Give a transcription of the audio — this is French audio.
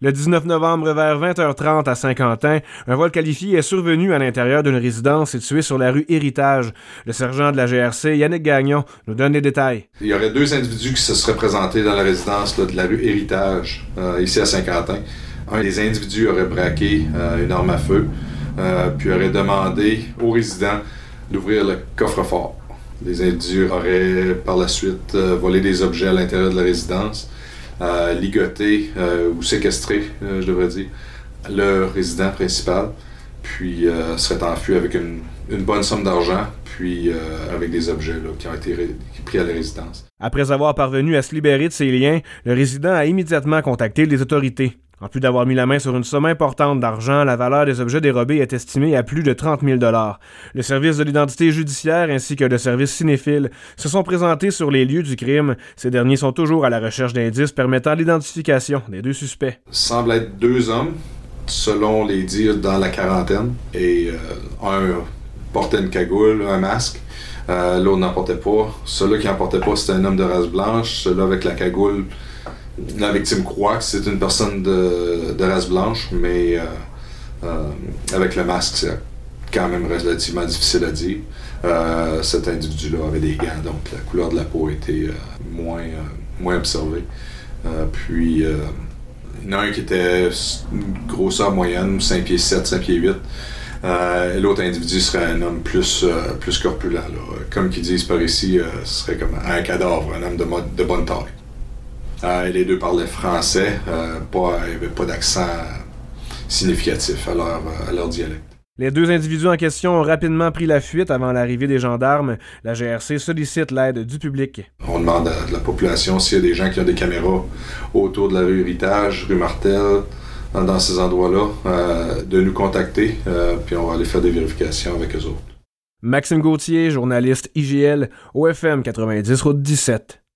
Le 19 novembre vers 20h30 à Saint-Quentin, un vol qualifié est survenu à l'intérieur d'une résidence située sur la rue Héritage. Le sergent de la GRC, Yannick Gagnon, nous donne les détails. Il y aurait deux individus qui se seraient présentés dans la résidence de la rue Héritage, euh, ici à Saint-Quentin. Un des individus aurait braqué euh, une arme à feu, euh, puis aurait demandé aux résidents d'ouvrir le coffre-fort. Les individus auraient par la suite volé des objets à l'intérieur de la résidence ligoter euh, ou séquestrer, euh, je devrais dire, le résident principal, puis serait enfui avec une, bonne somme d'argent, puis avec des objets qui ont été pris à la résidence. Après avoir parvenu à se libérer de ses liens, le résident a immédiatement contacté les autorités. En plus d'avoir mis la main sur une somme importante d'argent, la valeur des objets dérobés est estimée à plus de 30 000 Le service de l'identité judiciaire ainsi que le service cinéphile se sont présentés sur les lieux du crime. Ces derniers sont toujours à la recherche d'indices permettant l'identification des deux suspects. Semble être deux hommes, selon les dires dans la quarantaine, et euh, un portait une cagoule, un masque. Euh, l'autre n'en portait pas. Celui qui n'en portait pas, c'était un homme de race blanche. Celui avec la cagoule, la victime croit que c'est une personne de, race blanche, mais euh, euh, avec le masque, c'est quand même relativement difficile à dire. Euh, cet individu-là avait des gants, donc la couleur de la peau était moins, moins observée. puis, il y en a un qui était grosseur moyenne, 5 pieds 7, 5 pieds 8. L'autre individu serait un homme plus, plus corpulent. Comme qu'ils disent par ici, ce serait comme un cadavre, un homme de, de bonne taille. Euh, les deux parlaient français, euh, pas, il n'y avait pas d'accent significatif à leur, à leur dialecte. Les deux individus en question ont rapidement pris la fuite avant l'arrivée des gendarmes. La GRC sollicite l'aide du public. On demande à la population s'il y a des gens qui ont des caméras autour de la rue Héritage, rue Martel, dans ces endroits-là, euh, de nous contacter, puis on va aller faire des vérifications avec eux autres. Maxime Gauthier, journaliste IGL, OFM 90 Route 17.